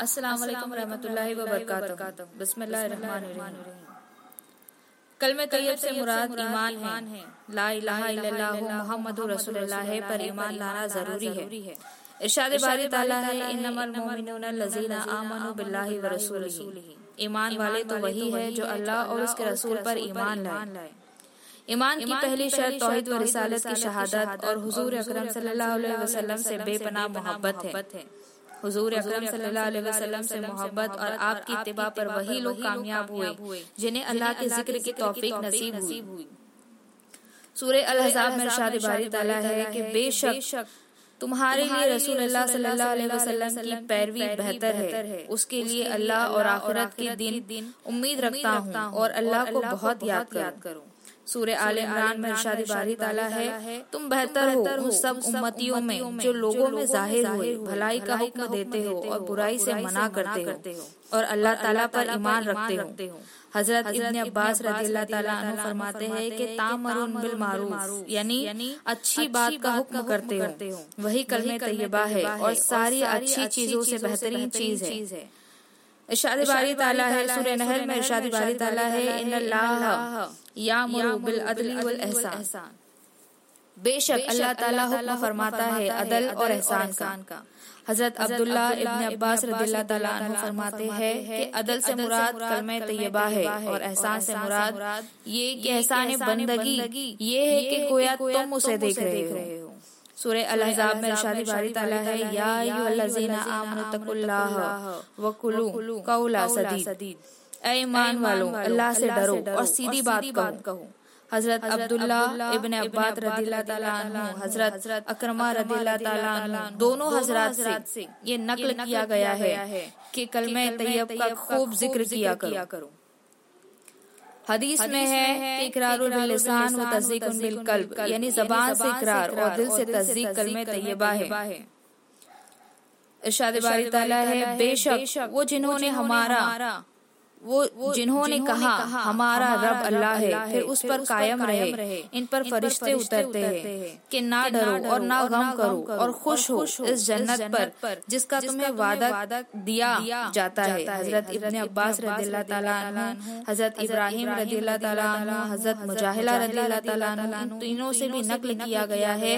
अस्सलाम रहमतुल्लाहि व बरकातहू बिस्मिल्लाहिर्रहमानिर्रहीम कल में तैयब से मुराद ईमान है ला इलाहा इल्लल्लाह मुहम्मदुर रसूलुल्लाह पर ईमान लाना ज़रूरी है इरशाद बारी ताला है इन्नमल मुमिनून लजीना आमनु बिल्लाहि व रसूलिही ईमान वाले तो वही है जो अल्लाह और उसके रसूल पर ईमान लाए ईमान की पहली शर्त तौहीद व रिसालत की शहादत और हुजूर अकरम सल्लल्लाहु अलैहि वसल्लम से बेपनाह मोहब्बत है हुजूर अकरम सल्लल्लाहु वसल्लम से मोहब्बत और आपकी इत्तिबा पर वही लोग कामयाब हुए जिन्हें अल्लाह के ज़िक्र की तौफीक नसीब हुई। सूर्य अल हज़ाब में इरशाद बारी ताला है कि बेशक तुम्हारे लिए रसूल अल्लाह सल्लल्लाहु अलैहि वसल्लम की पैरवी बेहतर है। उसके लिए अल्लाह और आखिरत के दिन उम्मीद रखता हूँ और अल्लाह को बहुत याद करूँ। सूर्य आल इमरान में इरशाद बारी ताला है। तुम बेहतर हो उन सब उम्मतियों में जो लोगों में ज़ाहिर हुए भलाई का हुक्म देते हो और बुराई से मना करते हो और अल्लाह ताला पर ईमान रखते हो। हज़रत इब्ने अब्बास रजील्ला ताला फरमाते हैं कि तामरुन बिल मारूफ यानी अच्छी बात का हुक्म करते हो। वही कलमे तैयबा है और सारी अच्छी चीज़ों से बेहतरीन चीज़ है। इरशाद बारी ताला है सूरह नहल में इरशाद बारी ताला है इन अल्लाह यामुरु बिल अदली वल एहसान। बेशक अल्लाह ताला हुक्म फरमाता है अदल और एहसान का। हज़रत अब्दुल्ला इब्न अब्बास रदिल्लाह ताला फरमाते हैं कि अदल से मुराद कलमे तैयबा है और एहसान से मुराद ये कि एहसान बंदगी ये है कि गोया तुम उसे देख रहे हो। सूर्य अल-अहज़ाब में इरशादी बारी ताला है या अय्युहल्लज़ीना आमनु तकुल्लाह व कुलू कौला सदीद। ईमान वालों अल्लाह से डरो और सीधी बात कहो। हज़रत अब्दुल्ला इब्न अब्बास रदिल्लाह ताला अन्हु हज़रत अकरमा रदिल्लाह ताला अन्हु दोनों हज़रत से ये नकल किया गया है कि कलमे तैयब का खूब ज़िक्र किया करो। हदीस में है कि इकरारुल लिसान व तस्दीक बिल कल्ब यानी जबान से इकरार और दिल से तस्दीक कलमे तैयबा है। इरशाद बारी ताला है बेशक वो जिन्होंने हमारा वो वो जिन्होंने कहा हमारा रब अल्लाह है फिर उस पर कायम रहे इन पर फरिश्ते उतरते हैं कि ना डरो और ना गम करो और खुश हो इस जन्नत पर जिसका तुम्हें वादा दिया जाता है। हज़रत इब्ने अब्बास रदील्ला ताला हज़रत इब्राहिम रदील्ला ताला हज़रत मुजाहिला रदील्ला ताला इन तीनों से भी नकल किया गया है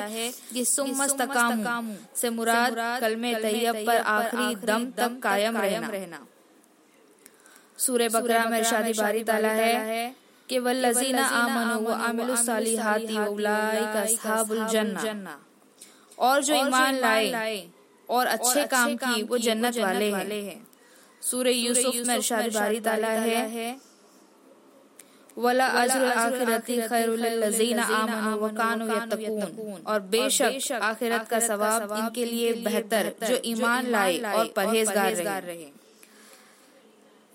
कि सुमस्तकाम से मुराद कलमे तैयब पर आखिरी दम तक कायम रहना सूर्य बकरा में इरशादी बारी ताला है। कि वल्लजीना आमनु व आमिलु सालिहाति उलाइका असहाबुल जन्ना। और जो ईमान लाए और अच्छे काम की वो जन्नत वाले हैं। सूर्य यूसुफ में इरशादी बारी ताला है। वला अजर आखिरती खैरुल लजीना आमनु व कानु यत्तकून। और बेशक आखिरत का सवाब इनके लिए बेहतर जो ईमान लाए और परहेजगार रहे।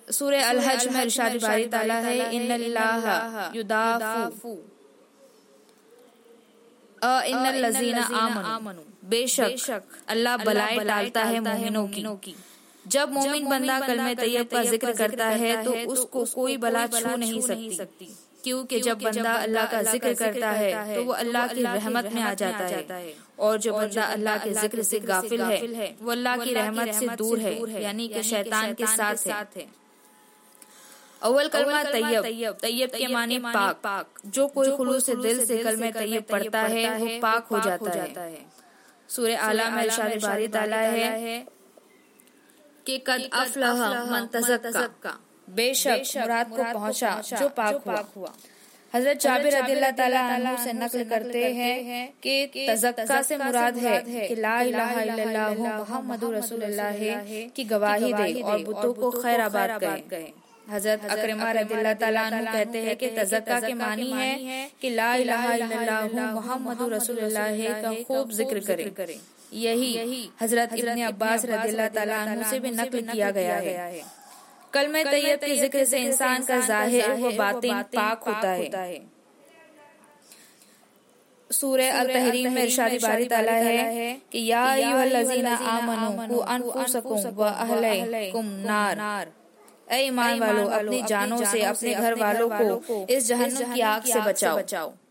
सूर्य अलहज में इरशाद बारी ताला है इन युदाफू। इन लजीना आमनु। बेशक अल्लाह बलाएँ डालता है मोमिनों की। जब मोमिन बंदा कलमे तैयब का ज़िक्र करता है तो उसको कोई बला छू नहीं सकती। क्योंकि जब बंदा अल्लाह का ज़िक्र करता है तो वो अल्लाह की रहमत में आ जाता है। और जो बंदा अल्लाह के ज़िक्र से गाफिल है वो अल्लाह की रहमत से दूर है यानी कि शैतान के साथ है। अव्वल कलमा तैयब। तैयब। के माने पाक। पाक। जो कोई खुलूस से दिल से कलमे तैयब पढ़ता है वो पाक हो जाता है। सूर्य आला में इरशाद बारी ताला है। कि कद अफलह मन तज़क्का। बेशक मुराद को पहुँचा जो पाक हुआ। हज़रत जाबिर रदिल्लाह ताला अन्हु से नकल करते हैं कि तज़क्का से मुराद है कि ला इलाहा इल्लल्लाह मुहम्मदुर रसूलुल्लाह है की गवाही दे और बुतों को खैर आबाद कहे हज़रत अकरमा रदिल्ला कहते हैं कि तजक्का के मानी है कि ला इलाहा इल्लल्लाह मुहम्मदुर रसूलुल्लाह का खूब ज़िक्र करे। यही हज़रत इब्ने अब्बास रदिल्ला से भी नकल किया गया है। कल में तैयब के ज़िक्र से इंसान का ज़ाहिर व बातिन पाक होता है। सूर्य अल तहरीम में इरशादी बारी ताला है कि या अय्युहल्लज़ीना आमनू अनफुसकुम व अहलैकुम नार। ऐ ईमान वालों अपनी जानों से अपने घर वालों को इस जहन्नुम की आग से बचाओ।